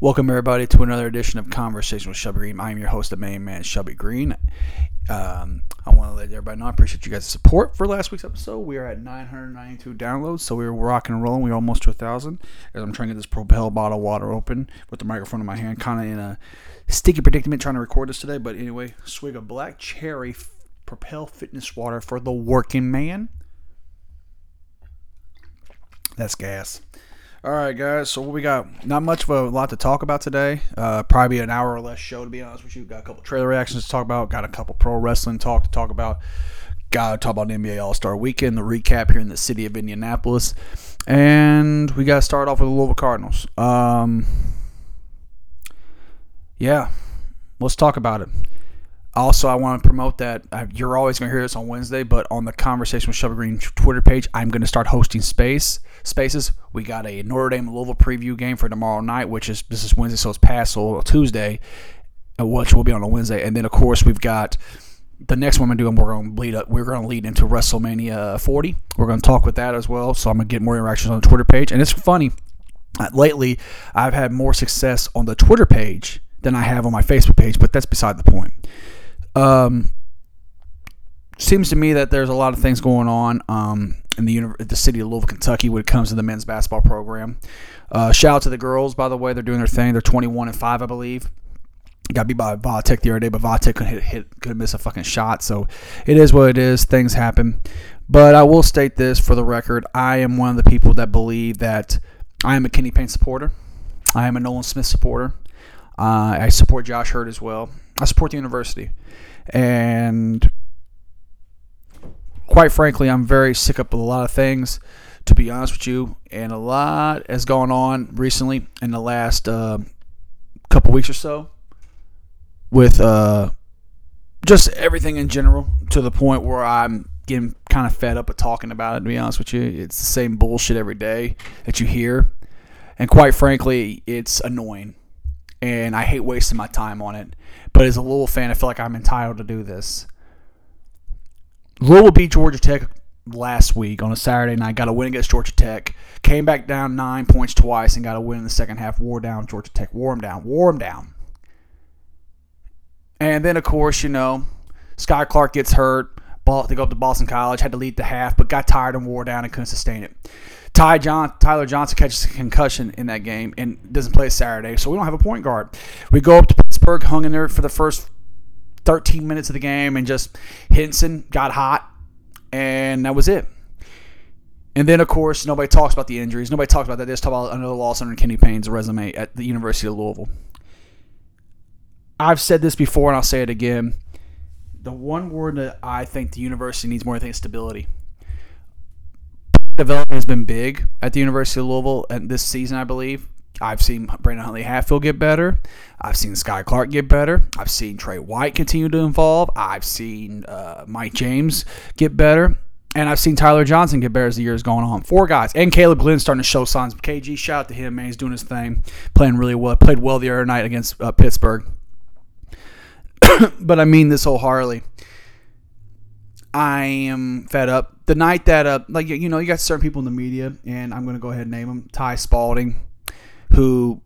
Welcome, everybody, to another edition of Conversation with Shelby Green. I am your host, the main man, Shelby Green. Um, I want to let everybody know I appreciate you guys' support for last week's episode. We are at 992 downloads, so we are rocking and rolling. We're almost to a thousand. As I'm trying to get this Propel bottle water open with the microphone in my hand, kind of in a sticky predicament trying to record this today. But anyway, swig of black cherry Propel Fitness water for the working man. That's gas. All right, guys. So what we got? Not much of a lot to talk about today. Uh, probably an hour or less show, to be honest with you. Got a couple trailer reactions to talk about. Got a couple pro wrestling talk to talk about. Got to talk about NBA All Star Weekend, the recap here in the city of Indianapolis, and we got to start off with the Louisville Cardinals. Um, yeah, let's talk about it. Also, I want to promote that uh, you're always going to hear this on Wednesday, but on the Conversation with Shelby Green Twitter page, I'm going to start hosting space spaces. We got a Notre Dame Louisville preview game for tomorrow night, which is this is Wednesday, so it's past so Tuesday, uh, which will be on a Wednesday, and then of course we've got the next one I'm. We're going to lead up. We're going to lead into WrestleMania 40. We're going to talk with that as well. So I'm going to get more interactions on the Twitter page, and it's funny. Uh, lately, I've had more success on the Twitter page than I have on my Facebook page, but that's beside the point. Um, seems to me that there's a lot of things going on um, in the the city of Louisville, Kentucky, when it comes to the men's basketball program. Uh, shout out to the girls, by the way, they're doing their thing. They're 21 and five, I believe. Got beat by Vatek the other day, but Vatek couldn't hit, hit couldn't miss a fucking shot. So it is what it is. Things happen. But I will state this for the record: I am one of the people that believe that I am a Kenny Payne supporter. I am a Nolan Smith supporter. Uh, I support Josh Heird as well. I support the university. And quite frankly, I'm very sick up with a lot of things, to be honest with you. And a lot has gone on recently in the last uh, couple weeks or so with uh, just everything in general to the point where I'm getting kind of fed up of talking about it, to be honest with you. It's the same bullshit every day that you hear. And quite frankly, it's annoying. And I hate wasting my time on it. But as a Louisville fan, I feel like I'm entitled to do this. Louisville beat Georgia Tech last week on a Saturday night. Got a win against Georgia Tech. Came back down nine points twice and got a win in the second half. Wore down Georgia Tech. Wore them down. Wore them down. And then, of course, you know, Skyy Clark gets hurt. They go up to Boston College. Had to lead the half, but got tired and wore down and couldn't sustain it. Ty John, Tyler Johnson catches a concussion in that game and doesn't play Saturday, so we don't have a point guard. We go up to Pittsburgh, hung in there for the first 13 minutes of the game, and just Hinson got hot, and that was it. And then, of course, nobody talks about the injuries. Nobody talks about that. They just talk about another loss under Kenny Payne's resume at the University of Louisville. I've said this before, and I'll say it again. The one word that I think the university needs more, I think, is stability development has been big at the University of Louisville and this season, I believe. I've seen Brandon Huntley Hatfield get better. I've seen Skyy Clark get better. I've seen Tre White continue to evolve. I've seen uh, Mike James get better. And I've seen Tyler Johnson get better as the years going on. Four guys. And Caleb Glenn starting to show signs. KG, shout out to him, man. He's doing his thing. Playing really well. Played well the other night against uh, Pittsburgh. but I mean this wholeheartedly. I am fed up. The night that, uh, like, you know, you got certain people in the media, and I'm going to go ahead and name them. Ty Spalding, who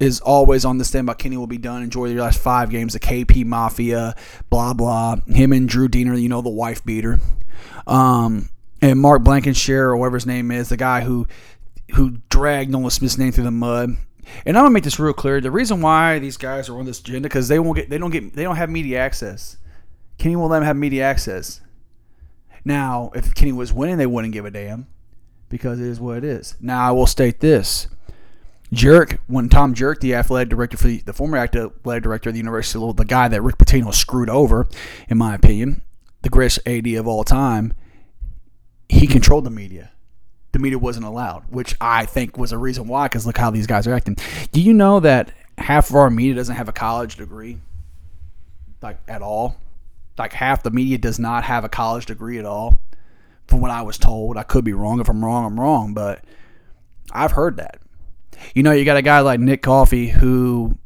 is always on the stand about Kenny will be done. Enjoy your last five games. The KP Mafia, blah, blah. Him and Drew Deener, you know, the wife beater. Um, and Mark Blankenshire or whatever his name is, the guy who who dragged Nolan Smith's name through the mud. And I'm gonna make this real clear. The reason why these guys are on this agenda because they won't get, they don't get, they don't have media access. Kenny won't let them have media access. Now, if Kenny was winning, they wouldn't give a damn because it is what it is. Now, I will state this. Jurich, when Tom Jurich, the athletic director for the, the former athletic director of the University of Louisville, the guy that Rick Pitino screwed over, in my opinion, the greatest AD of all time, he controlled the media. The media wasn't allowed, which I think was a reason why, because look how these guys are acting. Do you know that half of our media doesn't have a college degree? Like, at all? Like half the media does not have a college degree at all. From what I was told, I could be wrong. If I'm wrong, I'm wrong. But I've heard that. You know, you got a guy like Nick Coffey who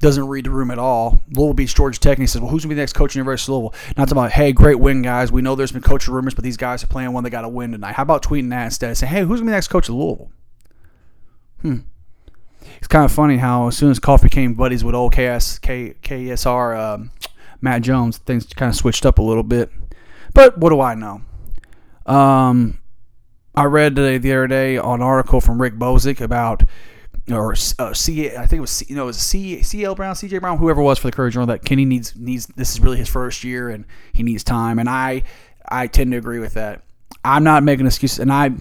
doesn't read the room at all. Louisville beats Georgia Tech, and he says, "Well, who's gonna be the next coach in University of Louisville?" Not about, "Hey, great win, guys. We know there's been coaching rumors, but these guys are playing one. They got to win tonight." How about tweeting that instead say, "Hey, who's gonna be the next coach of Louisville?" Hmm. it's kind of funny how as soon as Coffey became buddies with old KS, K, KSR um, Matt Jones, things kind of switched up a little bit. But what do I know? Um, I read the, the other day an article from Rick Bozich about or uh, C, I think it was C, you know it was C, CL Brown, CJ Brown, whoever was for the Courier Journal that Kenny needs needs this is really his first year and he needs time, and I I tend to agree with that. I'm not making excuses, and I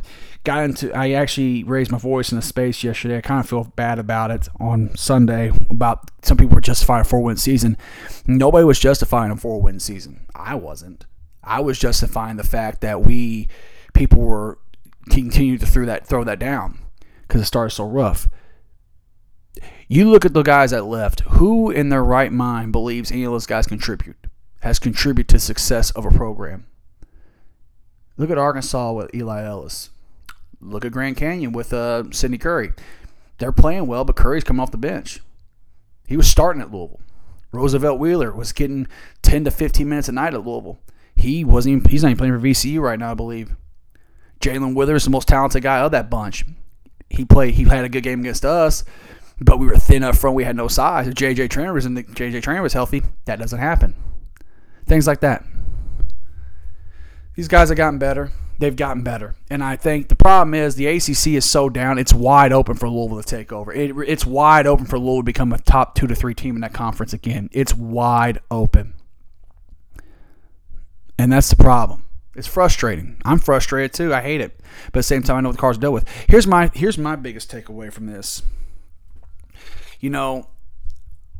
got into I actually raised my voice in a space yesterday. I kind of feel bad about it on Sunday about some people were justifying a four win season. Nobody was justifying a four win season. I wasn't. I was justifying the fact that we people were continued to throw that throw that down because it started so rough. You look at the guys that left. Who in their right mind believes any of those guys contribute, has contributed to success of a program? Look at Arkansas with El Ellis. Look at Grand Canyon with uh, Sydney Curry. They're playing well, but Curry's coming off the bench. He was starting at Louisville. Roosevelt Wheeler was getting 10 to 15 minutes a night at Louisville. He wasn't even, he's not even playing for VCU right now, I believe. Jae'Lyn Withers, the most talented guy of that bunch. He played. He had a good game against us, but we were thin up front. We had no size. If JJ Traynor was in the JJ Traynor was healthy, that doesn't happen. Things like that. These guys have gotten better. They've gotten better, and I think the problem is the ACC is so down. It's wide open for Louisville to take over. It, it's wide open for Louisville to become a top two to three team in that conference again. It's wide open, and that's the problem. It's frustrating. I'm frustrated too. I hate it, but at the same time, I know what the Cards deal with. Here's my here's my biggest takeaway from this. You know,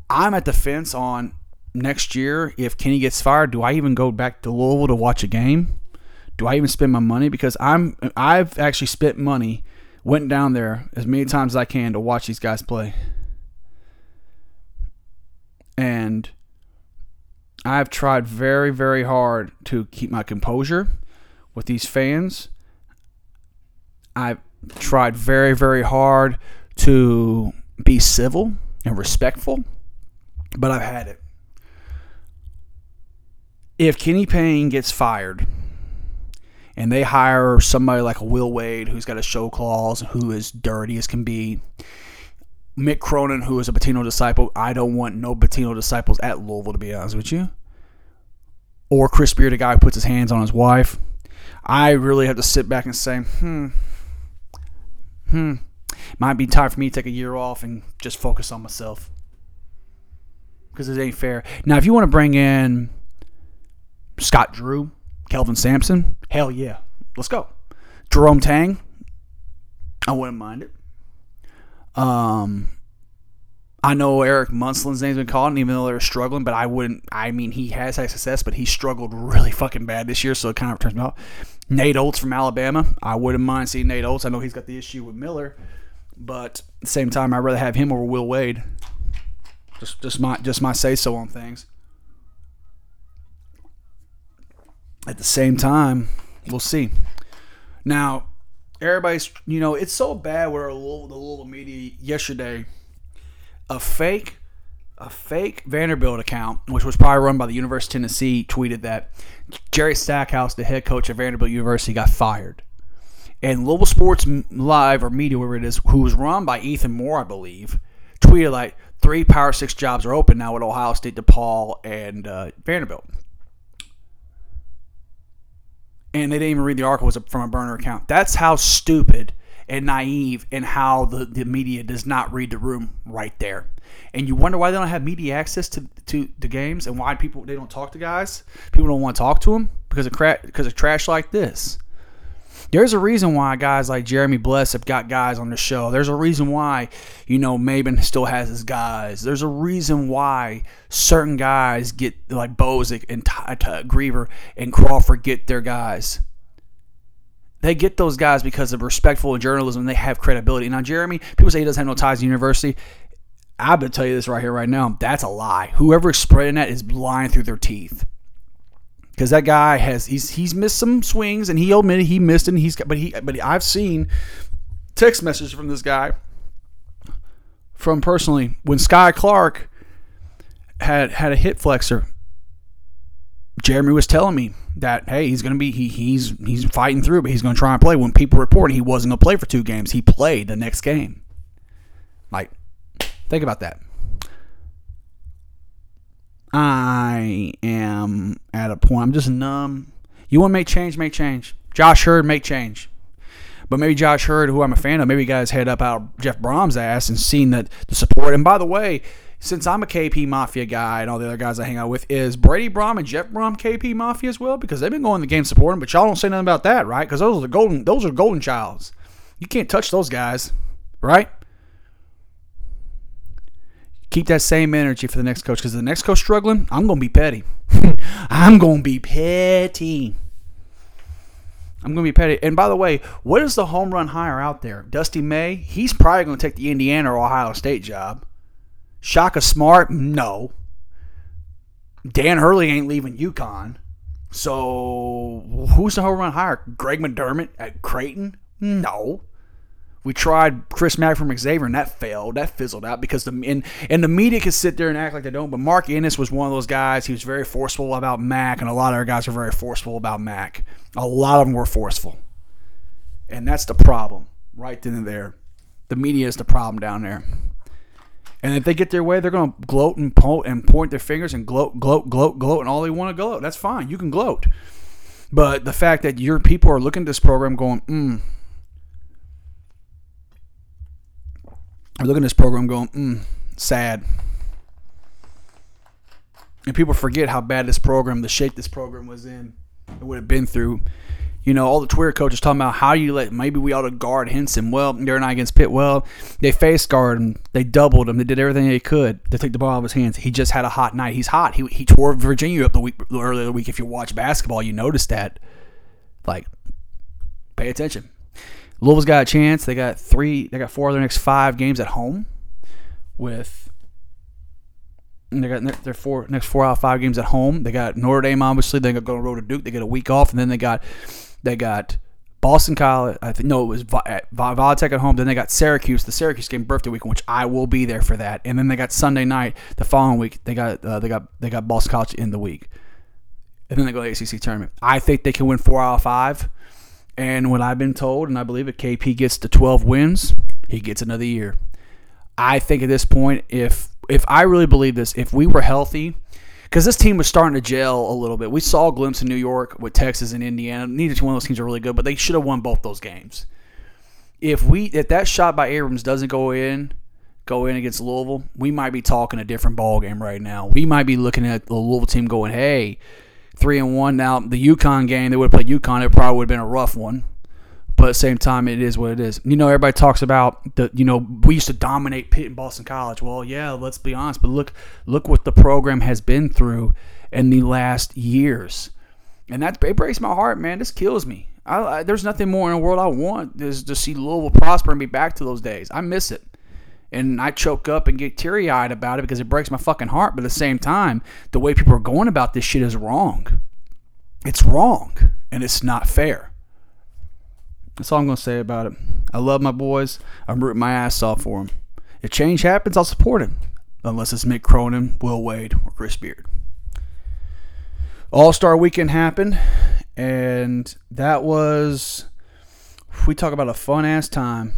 I'm at the fence on next year if Kenny gets fired. Do I even go back to Louisville to watch a game? Do I even spend my money? Because I'm I've actually spent money, went down there as many times as I can to watch these guys play. And I've tried very, very hard to keep my composure with these fans. I've tried very, very hard to be civil and respectful, but I've had it. If Kenny Payne gets fired, and they hire somebody like a Will Wade who's got a show clause, who is dirty as can be. Mick Cronin, who is a Pitino disciple. I don't want no Pitino disciples at Louisville, to be honest with you. Or Chris Beard, a guy who puts his hands on his wife. I really have to sit back and say, hmm, hmm, might be time for me to take a year off and just focus on myself. Because it ain't fair. Now, if you want to bring in Scott Drew, Kelvin Sampson, hell yeah, let's go. Jerome Tang, I wouldn't mind it. Um, I know Eric Musselman's name's been called, even though they're struggling, but I wouldn't. I mean, he has had success, but he struggled really fucking bad this year, so it kind of turns me off. Nate Oats from Alabama, I wouldn't mind seeing Nate Oats. I know he's got the issue with Miller, but at the same time, I'd rather have him over Will Wade. Just, just my, just my say so on things. at the same time, we'll see. Now, everybody's, you know, it's so bad where the little media yesterday, a fake, a fake Vanderbilt account, which was probably run by the University of Tennessee, tweeted that Jerry Stackhouse, the head coach of Vanderbilt University, got fired. And Louisville Sports Live or Media, whatever it is, who was run by Ethan Moore, I believe, tweeted like three Power Six jobs are open now with Ohio State, DePaul, and uh, Vanderbilt and they didn't even read the article was from a burner account. That's how stupid and naive and how the, the media does not read the room right there. And you wonder why they don't have media access to, to the games and why people they don't talk to guys. People don't want to talk to them because of crap because of trash like this. There's a reason why guys like Jeremy Bless have got guys on the show. There's a reason why, you know, Maben still has his guys. There's a reason why certain guys get, like Bozich and Ty, uh, Ty, Griever and Crawford get their guys. They get those guys because of respectful journalism and they have credibility. Now, Jeremy, people say he doesn't have no ties to university. I'm going to tell you this right here, right now. That's a lie. Whoever's spreading that is lying through their teeth because that guy has he's he's missed some swings and he admitted he missed and he's but he but I've seen text messages from this guy from personally when Skyy Clark had had a hip flexor. Jeremy was telling me that hey he's gonna be he, he's he's fighting through but he's gonna try and play. When people reported he wasn't gonna play for two games, he played the next game. Like, think about that. I am at a point. I'm just numb. You want to make change? Make change. Josh Heird, make change. But maybe Josh Heird, who I'm a fan of, maybe his head up out Jeff Brohm's ass and seen that the support. And by the way, since I'm a KP Mafia guy and all the other guys I hang out with, is Brady Brohm and Jeff Brohm KP Mafia as well? Because they've been going the game supporting, but y'all don't say nothing about that, right? Because those are the golden, those are golden childs. You can't touch those guys, right? Keep that same energy for the next coach because the next coach struggling, I'm gonna be petty. I'm gonna be petty. I'm going to be petty. And by the way, what is the home run hire out there? Dusty May? He's probably going to take the Indiana or Ohio State job. Shaka Smart? No. Dan Hurley ain't leaving UConn. So who's the home run hire? Greg McDermott at Creighton? No. We tried Chris Mack from Xavier, and that failed. That fizzled out because the and, and the media can sit there and act like they don't. But Mark Ennis was one of those guys. He was very forceful about Mack, and a lot of our guys are very forceful about Mack. A lot of them were forceful, and that's the problem right then and there. The media is the problem down there. And if they get their way, they're going to gloat and point and point their fingers and gloat, gloat, gloat, gloat, and all they want to gloat. That's fine. You can gloat. But the fact that your people are looking at this program going, mm, are looking at this program going, mm, sad. And people forget how bad this program, the shape this program was in, and what it been through. You know, all the Twitter coaches talking about how you let maybe we ought to guard Hinson. Well, they're not against Pitt. Well, they face guard him. They doubled him. They did everything they could to take the ball out of his hands. He just had a hot night. He's hot. He, he tore Virginia up the week earlier the week. If you watch basketball, you notice that. Like, pay attention. Louisville's got a chance. They got three. They got four of their next five games at home. With they got their four next four out of five games at home. They got Notre Dame obviously. They got go to road to Duke. They get a week off, and then they got they got Boston College. I think no, it was Voluntech at home. Then they got Syracuse, the Syracuse game birthday weekend, which I will be there for that. And then they got Sunday night the following week. They got uh, they got they got Boston College in the week, and then they go to the ACC tournament. I think they can win four out of five. And what I've been told, and I believe if KP gets to 12 wins, he gets another year. I think at this point, if if I really believe this, if we were healthy, because this team was starting to gel a little bit. We saw a glimpse in New York with Texas and Indiana. Neither one of those teams are really good, but they should have won both those games. If we if that shot by Abrams doesn't go in, go in against Louisville, we might be talking a different ball game right now. We might be looking at the Louisville team going, "Hey, three and one. Now the UConn game, they would have played UConn. It probably would have been a rough one, but at the same time, it is what it is. You know, everybody talks about the. You know, we used to dominate Pitt and Boston College. Well, yeah, let's be honest, but look, look what the program has been through in the last years, and that it breaks my heart, man. This kills me. I, I, there's nothing more in the world I want is to see Louisville prosper and be back to those days. I miss it and I choke up and get teary eyed about it because it breaks my fucking heart. But at the same time, the way people are going about this shit is wrong. It's wrong and it's not fair. That's all I'm going to say about it. I love my boys. I'm rooting my ass off for them. If change happens, I'll support him. Unless it's Mick Cronin, Will Wade, or Chris Beard. All Star Weekend happened, and that was. We talk about a fun ass time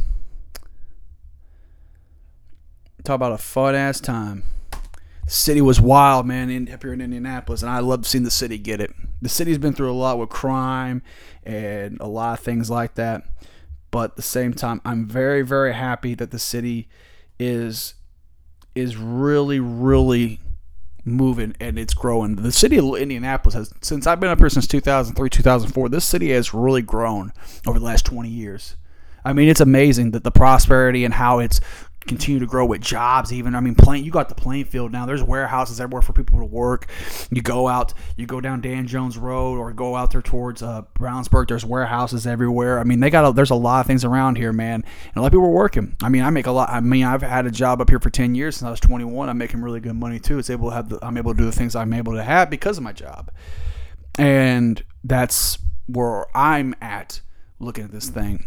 Talk about a fun ass time. The city was wild, man, in, up here in Indianapolis, and I love seeing the city get it. The city's been through a lot with crime and a lot of things like that. But at the same time, I'm very, very happy that the city is is really, really moving and it's growing. The city of Indianapolis has, since I've been up here since 2003, 2004, this city has really grown over the last 20 years. I mean, it's amazing that the prosperity and how it's continue to grow with jobs even. I mean plain you got the playing field now. There's warehouses everywhere for people to work. You go out you go down dan jones road or go out there towards uh, brownsburg. There's warehouses everywhere. I mean they got a, there's a lot of things around here man and a lot of people are working. I mean i make a lot i mean i've had a job up here for 10 years since i was 21 i'm making really good money too. It's able to have the, i'm able to do the things i'm able to have because of my job. And that's where i'm at looking at this thing.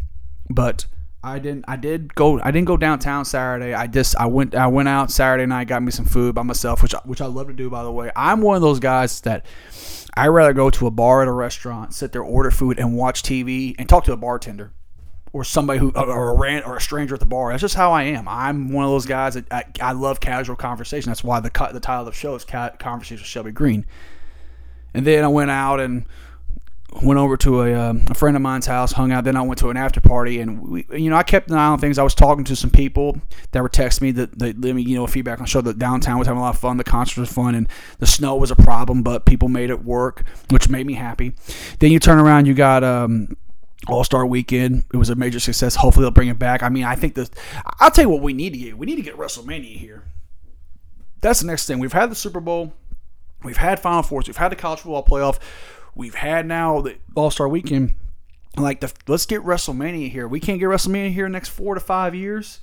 But I didn't. I did go. I didn't go downtown Saturday. I just. I went. I went out Saturday night. Got me some food by myself, which which I love to do. By the way, I'm one of those guys that I rather go to a bar at a restaurant, sit there, order food, and watch TV and talk to a bartender. or somebody who or a rant or a stranger at the bar. That's just how I am. I'm one of those guys that I, I love casual conversation. That's why the the title of the show is Conversation with Shelby Green. And then I went out and went over to a, um, a friend of mine's house, hung out. Then I went to an after party, and we, you know, I kept an eye on things. I was talking to some people that were texting me that they let me, you know, feedback on show that downtown was having a lot of fun. The concert was fun, and the snow was a problem, but people made it work, which made me happy. Then you turn around, you got. Um, all Star Weekend. It was a major success. Hopefully they'll bring it back. I mean, I think the. I'll tell you what we need to get. We need to get WrestleMania here. That's the next thing. We've had the Super Bowl. We've had Final Fours. We've had the college football playoff. We've had now the All Star Weekend. Like, the, let's get WrestleMania here. We can't get WrestleMania here in the next four to five years.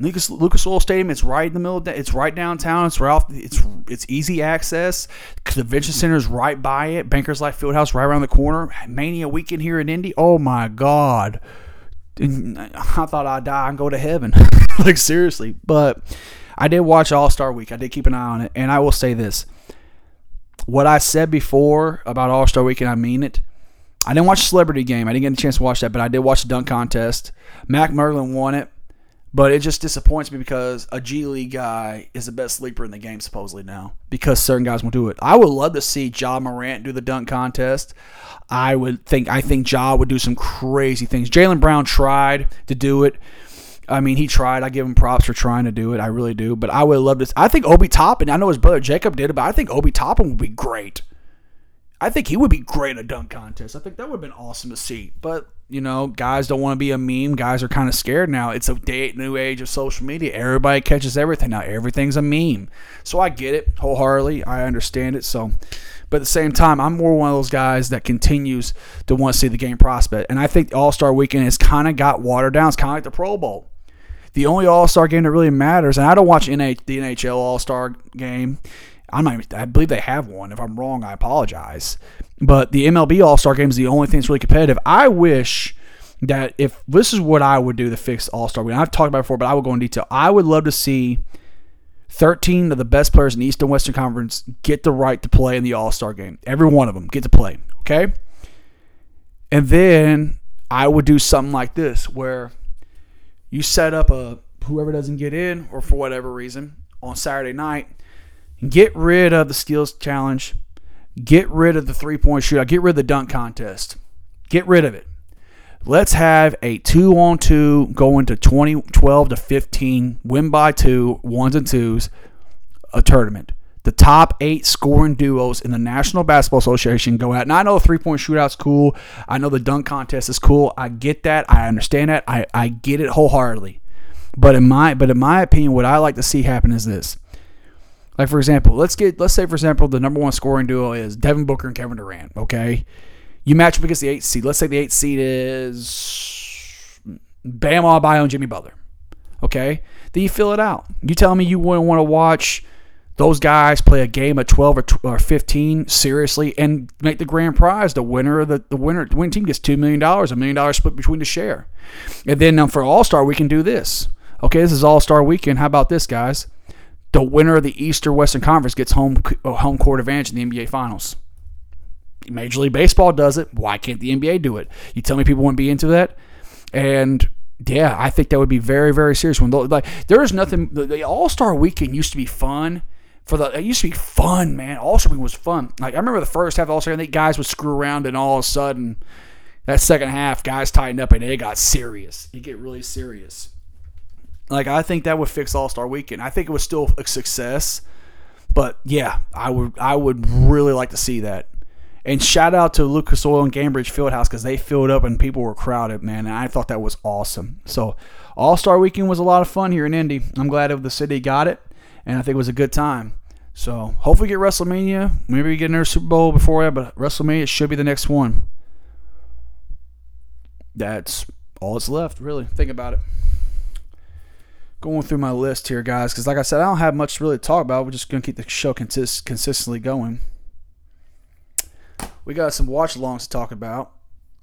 Lucas Lucas Oil Stadium. It's right in the middle. Of it's right downtown. It's right off. It's it's easy access. Convention Center is right by it. Bankers Life Fieldhouse right around the corner. Mania weekend here in Indy. Oh my God! I thought I'd die and go to heaven. like seriously, but I did watch All Star Week. I did keep an eye on it, and I will say this: what I said before about All Star Weekend, I mean it. I didn't watch Celebrity Game. I didn't get a chance to watch that, but I did watch the dunk contest. Mac McClung won it, but it just disappoints me because a G League guy is the best sleeper in the game supposedly now because certain guys won't do it. I would love to see Ja Morant do the dunk contest. I would think I think Ja would do some crazy things. Jaylen Brown tried to do it. I mean, he tried. I give him props for trying to do it. I really do. But I would love to. I think Obi Toppin. I know his brother Jacob did it, but I think Obi Toppin would be great. I think he would be great in a dunk contest. I think that would have been awesome to see. But you know, guys don't want to be a meme. Guys are kind of scared now. It's a day, new age of social media. Everybody catches everything now. Everything's a meme. So I get it wholeheartedly. I understand it. So, but at the same time, I'm more one of those guys that continues to want to see the game prospect. And I think All Star Weekend has kind of got watered down. It's kind of like the Pro Bowl the only All Star game that really matters, and I don't watch NH, the NHL All Star game. I'm not. Even, I believe they have one. If I'm wrong, I apologize. But the MLB All Star game is the only thing that's really competitive. I wish that if this is what I would do to fix All Star game. I've talked about before, but I will go in detail. I would love to see 13 of the best players in the East and Western Conference get the right to play in the All Star game. Every one of them get to play. Okay, and then I would do something like this where you set up a whoever doesn't get in or for whatever reason on Saturday night, get rid of the skills challenge, get rid of the three point shootout, get rid of the dunk contest, get rid of it. Let's have a two on two going to 20, 12 to 15, win by two, ones and twos, a tournament. The top eight scoring duos in the National Basketball Association go out. And I know three point shootout's cool. I know the dunk contest is cool. I get that. I understand that. I, I get it wholeheartedly. But in my but in my opinion, what I like to see happen is this. Like for example, let's get let's say for example the number one scoring duo is Devin Booker and Kevin Durant. Okay, you match up against the eight seed. Let's say the eight seed is Bam Adebayo and Jimmy Butler. Okay, then you fill it out. You tell me you wouldn't want to watch those guys play a game at 12 or, 15 seriously and make the grand prize. The winner of the, the winner the winning team gets $2 million a million dollars split between the share. And then um, for all-star we can do this. Okay this is all-star weekend. How about this guys? The winner of the east or western conference gets home uh, home court advantage in the nba finals. Major league baseball does it. Why can't the nba do it? You tell me people wouldn't be into that. And yeah, I think that would be very, very serious. When like there is nothing. The, the All Star Weekend used to be fun for the it used to be fun, man. All Star was fun. Like I remember the first half of All Star, I think guys would screw around, and all of a sudden, that second half, guys tightened up and it got serious. It get really serious. Like I think that would fix All Star Weekend. I think it was still a success, but yeah, I would I would really like to see that. And shout out to Lucas Oil and Gainbridge Fieldhouse because they filled up and people were crowded, man. And I thought that was awesome. So All Star Weekend was a lot of fun here in Indy. I'm glad the city got it and I think it was a good time. So hopefully get WrestleMania. Maybe we get another Super Bowl before that, but WrestleMania should be the next one. That's all that's left, really. Think about it. Going through my list here, guys, because like I said, I don't have much really to talk about. We're just gonna keep the show consist- consistently going. We got some watch alongs to talk about.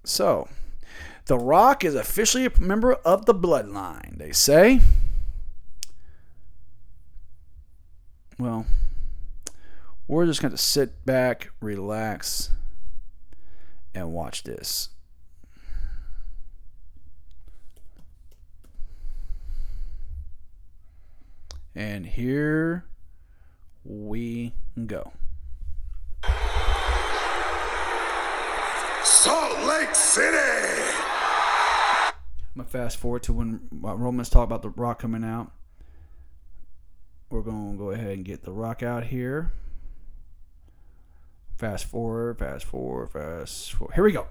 So, The Rock is officially a member of the Bloodline. They say. well, we're just going to sit back, relax, and watch this. And here we go. Salt Lake City! I'm going to fast forward to when Romans talk about the rock coming out. We're gonna go ahead and get the rock out here. Fast forward, fast forward, fast forward. Here we go.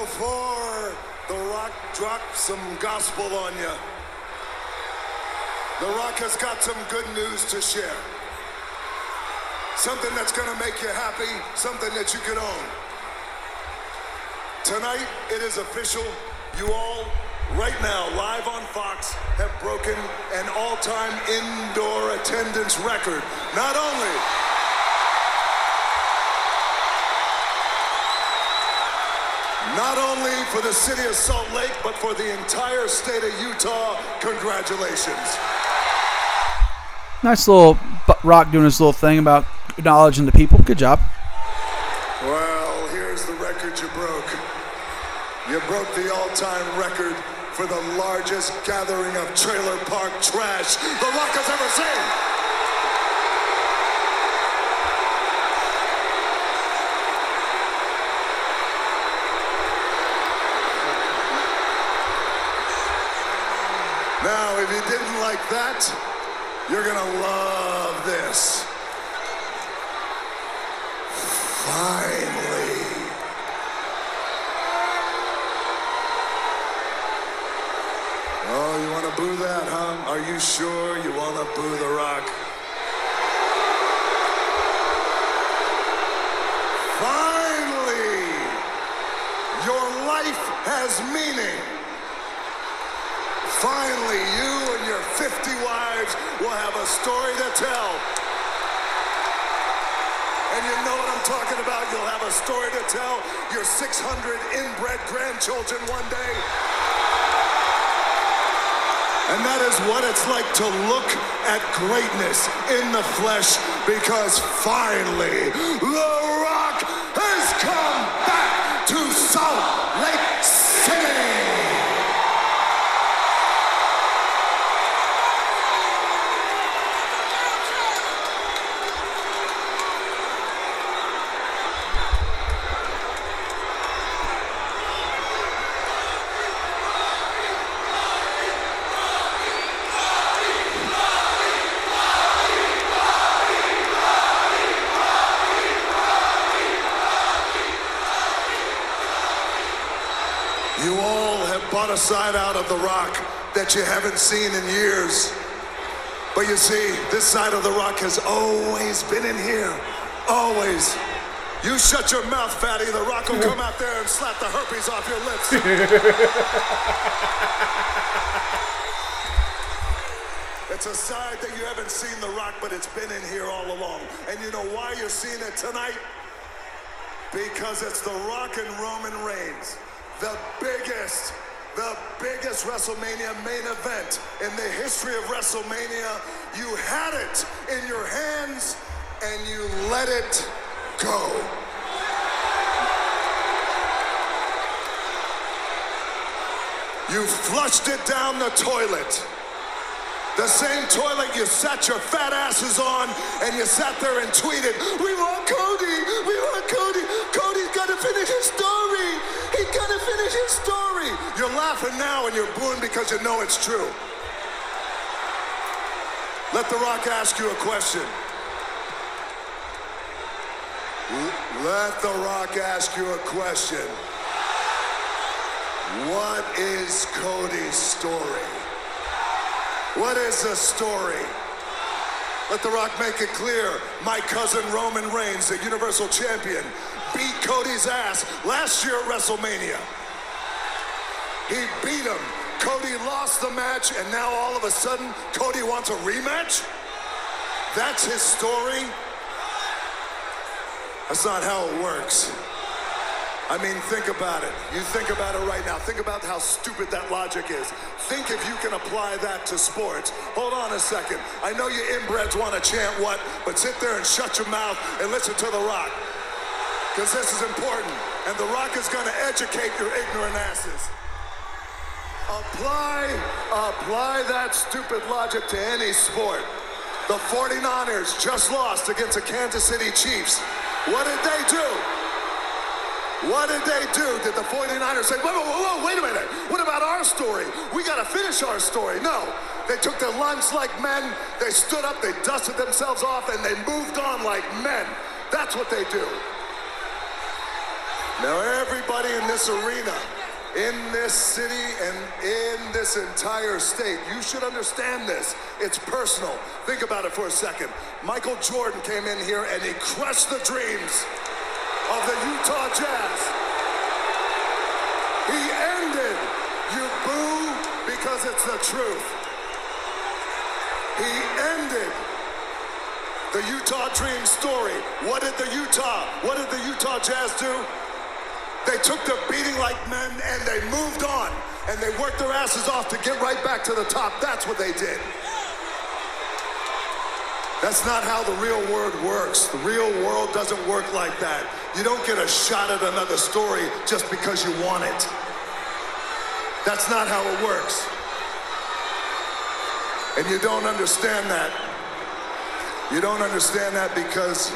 Before The Rock drops some gospel on you, The Rock has got some good news to share. Something that's gonna make you happy, something that you can own. Tonight, it is official. You all, right now, live on Fox, have broken an all-time indoor attendance record. Not only Not only for the city of Salt Lake, but for the entire state of Utah, congratulations. Nice little rock doing his little thing about acknowledging the people. Good job. Well, here's the record you broke. You broke the all time record for the largest gathering of trailer park trash The Rock has ever seen. Now, if you didn't like that, you're gonna love this. Finally. Oh, you wanna boo that, huh? Are you sure you wanna boo The Rock? Finally! Your life has meaning. Finally, you 50 wives will have a story to tell. And you know what I'm talking about. You'll have a story to tell your 600 inbred grandchildren one day. And that is what it's like to look at greatness in the flesh because finally, The Rock has come back to Salt Lake City. You all have bought a side out of The Rock that you haven't seen in years. But you see, this side of The Rock has always been in here. Always. You shut your mouth, fatty. The Rock will come out there and slap the herpes off your lips. It's a side that you haven't seen The Rock, but it's been in here all along. And you know why you're seeing it tonight? Because it's The Rock and Roman Reigns. The biggest, the biggest WrestleMania main event in the history of WrestleMania. You had it in your hands and you let it go. You flushed it down the toilet. The same toilet you sat your fat asses on and you sat there and tweeted, We want Cody! We want Cody! Finish his story! He gotta finish his story! You're laughing now and you're booing because you know it's true. Let The Rock ask you a question. Let The Rock ask you a question. What is Cody's story? What is the story? Let The Rock make it clear. My cousin Roman Reigns, the Universal Champion, beat Cody's ass last year at WrestleMania. He beat him. Cody lost the match, and now all of a sudden, Cody wants a rematch? That's his story. That's not how it works. I mean, think about it. You think about it right now. Think about how stupid that logic is. Think if you can apply that to sports. Hold on a second. I know you inbreds want to chant what, but sit there and shut your mouth and listen to The Rock. Because this is important. And The Rock is going to educate your ignorant asses. Apply, apply that stupid logic to any sport. The 49ers just lost against the Kansas City Chiefs. What did they do? What did they do? Did the 49ers say, whoa, whoa, whoa, wait a minute. What about our story? We got to finish our story. No. They took their lunch like men. They stood up, they dusted themselves off, and they moved on like men. That's what they do. Now, everybody in this arena, in this city, and in this entire state, you should understand this. It's personal. Think about it for a second. Michael Jordan came in here and he crushed the dreams of the Utah Jazz. He ended, you boo, because it's the truth. He ended the Utah Dream story. What did the Utah, what did the Utah Jazz do? They took their beating like men and they moved on and they worked their asses off to get right back to the top. That's what they did. That's not how the real world works. The real world doesn't work like that. You don't get a shot at another story just because you want it. That's not how it works. And you don't understand that. You don't understand that because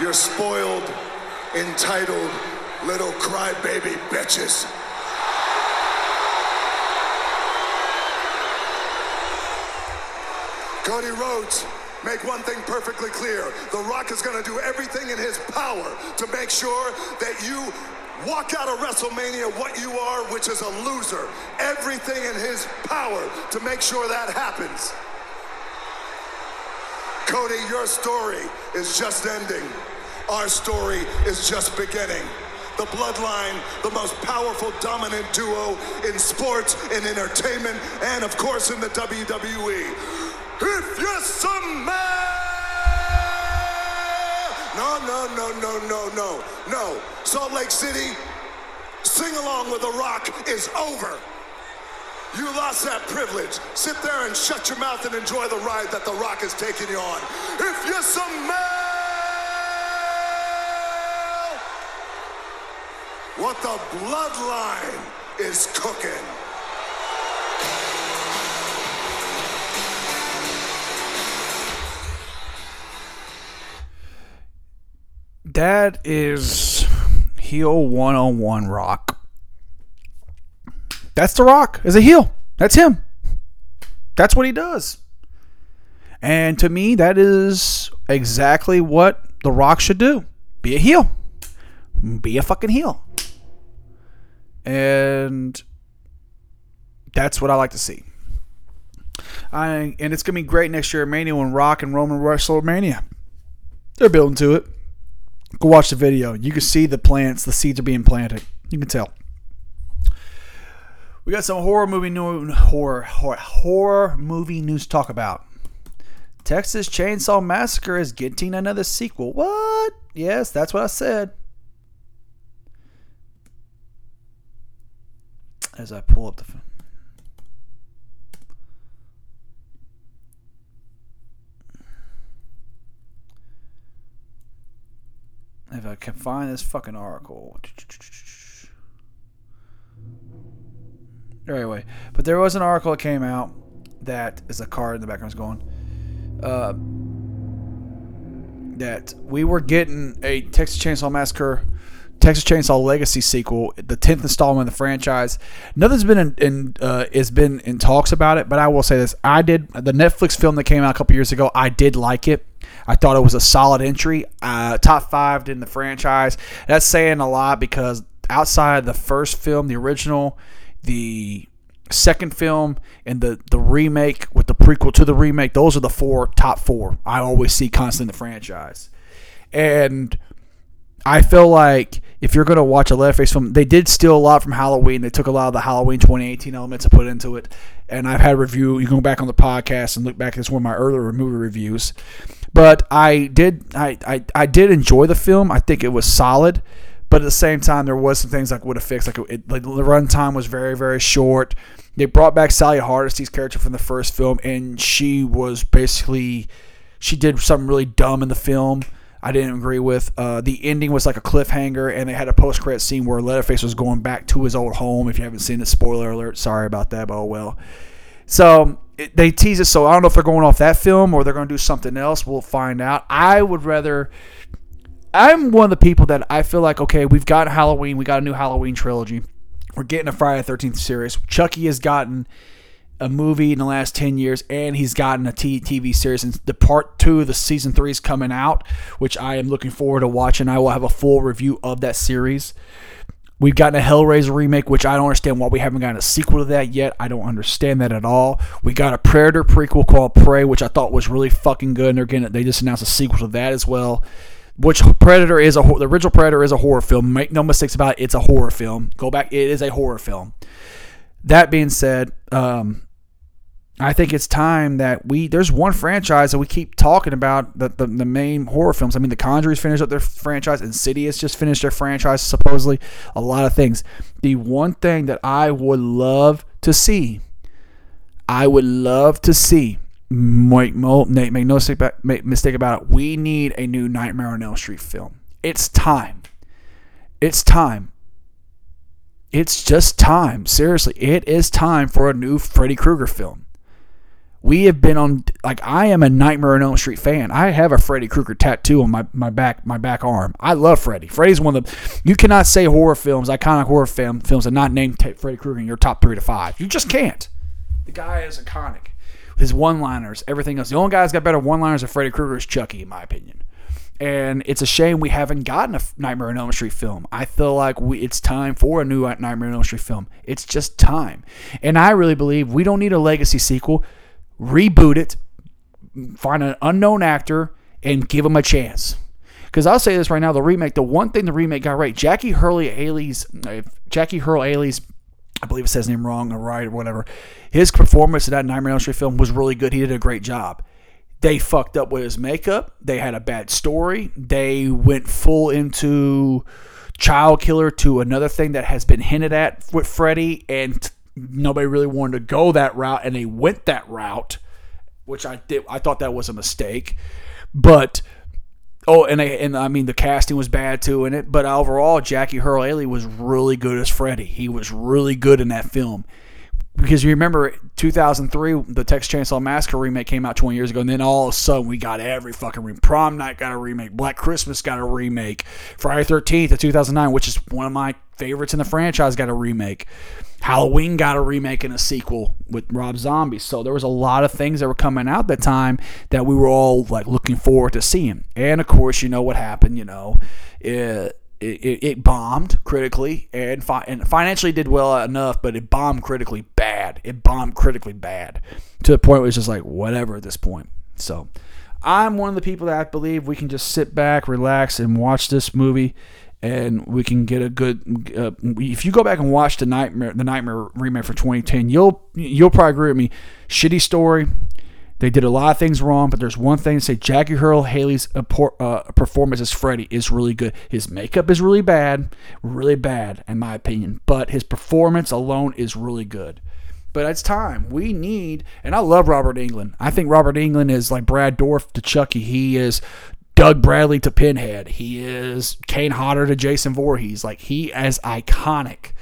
you're spoiled, entitled little crybaby bitches. Cody Rhodes, make one thing perfectly clear. The Rock is going to do everything in his power to make sure that you walk out of WrestleMania what you are, which is a loser. Everything in his power to make sure that happens. Cody, your story is just ending. Our story is just beginning. The Bloodline, the most powerful, dominant duo in sports and entertainment, and of course in the WWE. If you're some man! No, no, no, no, no, no, no. Salt Lake City, sing along with The Rock is over. You lost that privilege. Sit there and shut your mouth and enjoy the ride that The Rock is taking you on. If you're some man! What the bloodline is cooking. That is heel one on one rock. That's the rock as a heel. That's him. That's what he does. And to me, that is exactly what the rock should do. Be a heel. Be a fucking heel. And that's what I like to see. I and it's gonna be great next year at Mania when Rock and Roman WrestleMania. They're building to it. Go watch the video. You can see the plants, the seeds are being planted. You can tell. We got some horror movie new horror, horror horror movie news to talk about. Texas Chainsaw Massacre is getting another sequel. What? Yes, that's what I said. As I pull up the if I can find this fucking article. Anyway, but there was an article that came out that is a card in the background is going. Uh, that we were getting a Texas Chainsaw Massacre, Texas Chainsaw Legacy sequel, the tenth installment of the franchise. Nothing's been in, in uh, has been in talks about it, but I will say this: I did the Netflix film that came out a couple years ago. I did like it. I thought it was a solid entry, uh, top five in the franchise. That's saying a lot because outside the first film, the original, the second film, and the the remake with the prequel to the remake, those are the four top four I always see constant in the franchise. And I feel like if you're going to watch a Leatherface film, they did steal a lot from Halloween. They took a lot of the Halloween 2018 elements and put into it. And I've had a review. You can go back on the podcast and look back. It's one of my earlier movie reviews. But I did, I, I, I did enjoy the film. I think it was solid. But at the same time, there was some things I would have fixed. Like, it, like the runtime was very, very short. They brought back Sally Hardisty's character from the first film, and she was basically she did something really dumb in the film. I didn't agree with. Uh, the ending was like a cliffhanger, and they had a post credit scene where Leatherface was going back to his old home. If you haven't seen it, spoiler alert. Sorry about that, but oh well. So it, they tease it. So I don't know if they're going off that film or they're going to do something else. We'll find out. I would rather. I'm one of the people that I feel like okay, we've got Halloween, we got a new Halloween trilogy. We're getting a Friday 13th series. Chucky has gotten a movie in the last 10 years and he's gotten a TV series and the part 2 of the season 3 is coming out which I am looking forward to watching. I will have a full review of that series. We've gotten a Hellraiser remake which I don't understand why we haven't gotten a sequel to that yet. I don't understand that at all. We got a Predator prequel called Prey which I thought was really fucking good and they're getting they just announced a sequel to that as well which Predator is a the original Predator is a horror film. Make no mistakes about it it's a horror film. Go back it is a horror film. That being said um, I think it's time that we there's one franchise that we keep talking about the, the, the main horror films. I mean, The Conjuring's finished up their franchise, Insidious just finished their franchise, supposedly. A lot of things. The one thing that I would love to see, I would love to see. Make, make no mistake about it. We need a new Nightmare on Elm Street film. It's time. It's time. It's just time. Seriously, it is time for a new Freddy Krueger film. We have been on like I am a Nightmare on Elm Street fan. I have a Freddy Krueger tattoo on my, my back my back arm. I love Freddy. Freddy's one of the you cannot say horror films, iconic horror film, films, and not name Freddy Krueger in your top three to five. You just can't. The guy is iconic. His one-liners, everything else. The only guy that's got better one-liners than Freddy Krueger is Chucky, in my opinion. And it's a shame we haven't gotten a Nightmare on Elm Street film. I feel like we, it's time for a new Nightmare on Elm Street film. It's just time. And I really believe we don't need a legacy sequel reboot it, find an unknown actor, and give him a chance. Because I'll say this right now: the remake, the one thing the remake got right, Jackie Earle Haley's, uh, Jackie Earle Haley's, I believe it says name wrong or right or whatever. His performance in that Nightmare on Elm Street film was really good. He did a great job. They fucked up with his makeup. They had a bad story. They went full into child killer to another thing that has been hinted at with Freddy, and nobody really wanted to go that route, and they went that route, which I did. I thought that was a mistake, but oh, and they, and I mean the casting was bad too in it, but overall, Jackie Earle was really good as Freddy. He was really good in that film. Because you remember 2003, the Texas Chainsaw Massacre remake came out 20 years ago, and then all of a sudden we got every fucking remake. Prom Night got a remake, Black Christmas got a remake, Friday 13th of 2009, which is one of my favorites in the franchise, got a remake. Halloween got a remake and a sequel with Rob Zombie. So there was a lot of things that were coming out that time that we were all like looking forward to seeing. And of course, you know what happened. You know, it it, it bombed critically and fi- and financially did well enough, but it bombed critically bad. It bombed critically bad to the point where it was just like whatever at this point. So. I'm one of the people that believe we can just sit back, relax, and watch this movie and we can get a good. Uh, if you go back and watch the nightmare, the nightmare remake for 2010, you'll you'll probably agree with me. Shitty story. They did a lot of things wrong, but there's one thing to say: Jackie Earle Haley's uh, performance as Freddy is really good. His makeup is really bad, really bad in my opinion, but his performance alone is really good. But it's time. We need, and I love Robert Englund. I think Robert Englund is like Brad Dourif to Chucky. He is Doug Bradley to Pinhead. He is Kane Hodder to Jason Voorhees. Like he is iconic.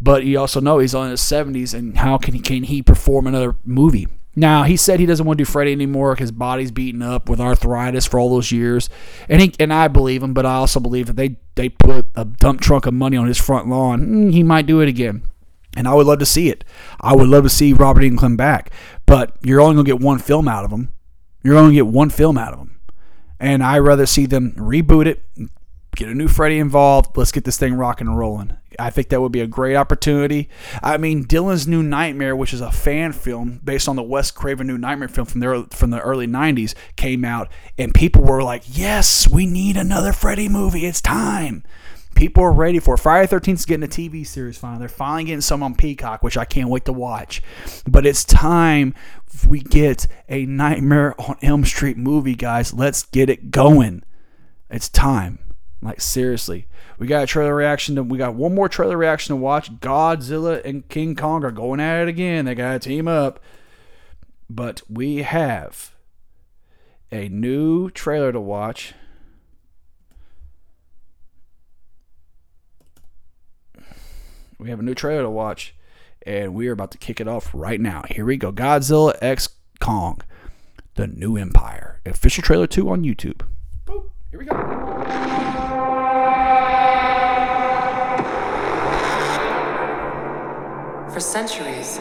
But you also know he's on his 70s, and how can he can he perform another movie? Now he said he doesn't want to do Freddy anymore. His body's beaten up with arthritis for all those years, and he and I believe him. But I also believe that they they put a dump trunk of money on his front lawn. Mm, he might do it again, and I would love to see it. I would love to see Robert Englund back. But you're only gonna get one film out of them. You're only gonna get one film out of them. And I'd rather see them reboot it, get a new Freddy involved. Let's get this thing rocking and rolling. I think that would be a great opportunity. I mean, Dylan's New Nightmare, which is a fan film based on the Wes Craven New Nightmare film from the from the early '90s, came out, and people were like, "Yes, we need another Freddy movie. It's time." People are ready for it. Friday the 13th is getting a TV series finally. They're finally getting some on Peacock, which I can't wait to watch. But it's time we get a Nightmare on Elm Street movie, guys. Let's get it going. It's time. Like seriously, we got a trailer reaction. To, we got one more trailer reaction to watch. Godzilla and King Kong are going at it again. They got to team up. But we have a new trailer to watch. We have a new trailer to watch, and we are about to kick it off right now. Here we go Godzilla X Kong, The New Empire. Official trailer 2 on YouTube. Boop. Here we go. For centuries,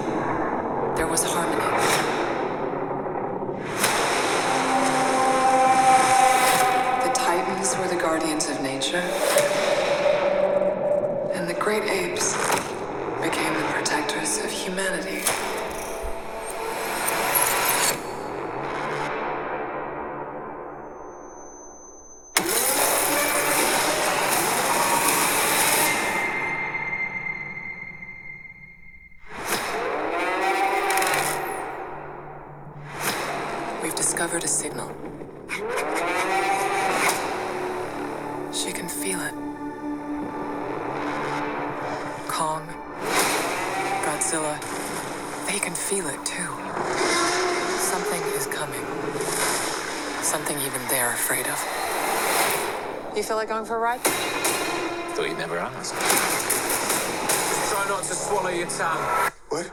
feel like going for a ride? Thought you'd never ask. Just Try not to swallow your tongue. What?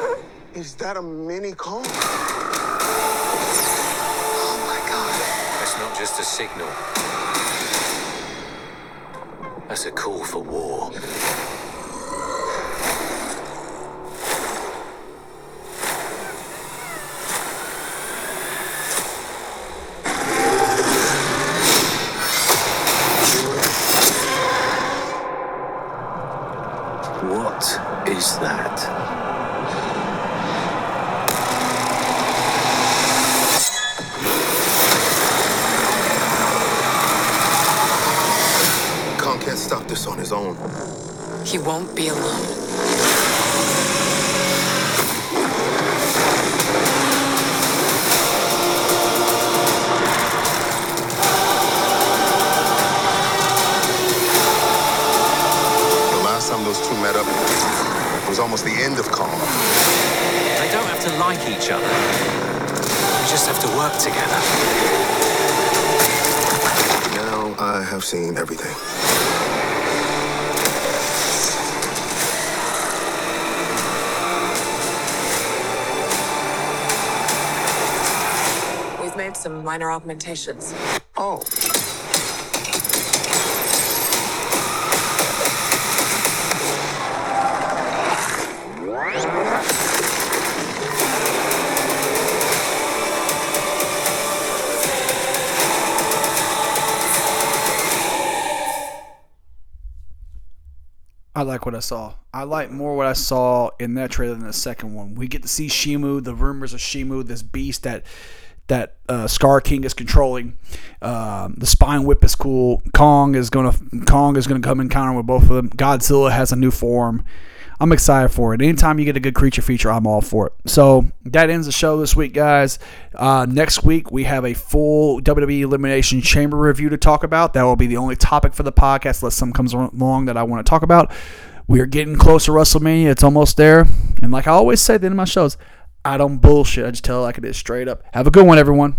Oh Is that a mini Kong? Oh my god. That's not just a signal. That's a call for war. What is that? Kong can't stop this on his own. He won't be alone. The last time those two met up was almost the end of Kong. They don't have to like each other. They just have to work together. Now I have seen everything. We've made some minor augmentations. Oh. Like what I saw. I like more what I saw in that trailer than the second one. We get to see Shimo, the rumors of Shimo, this beast that that uh, Skar King is controlling. Um, the spine whip is cool. Kong is gonna Kong is gonna come encounter with both of them. Godzilla has a new form. I'm excited for it. Anytime you get a good creature feature, I'm all for it. So that ends the show this week, guys. Uh, next week we have a full WWE Elimination Chamber review to talk about. That will be the only topic for the podcast, unless something comes along that I want to talk about. We are getting close to WrestleMania. It's almost there. And like I always say at the end of my shows, I don't bullshit. I just tell it like it is straight up. Have a good one, everyone.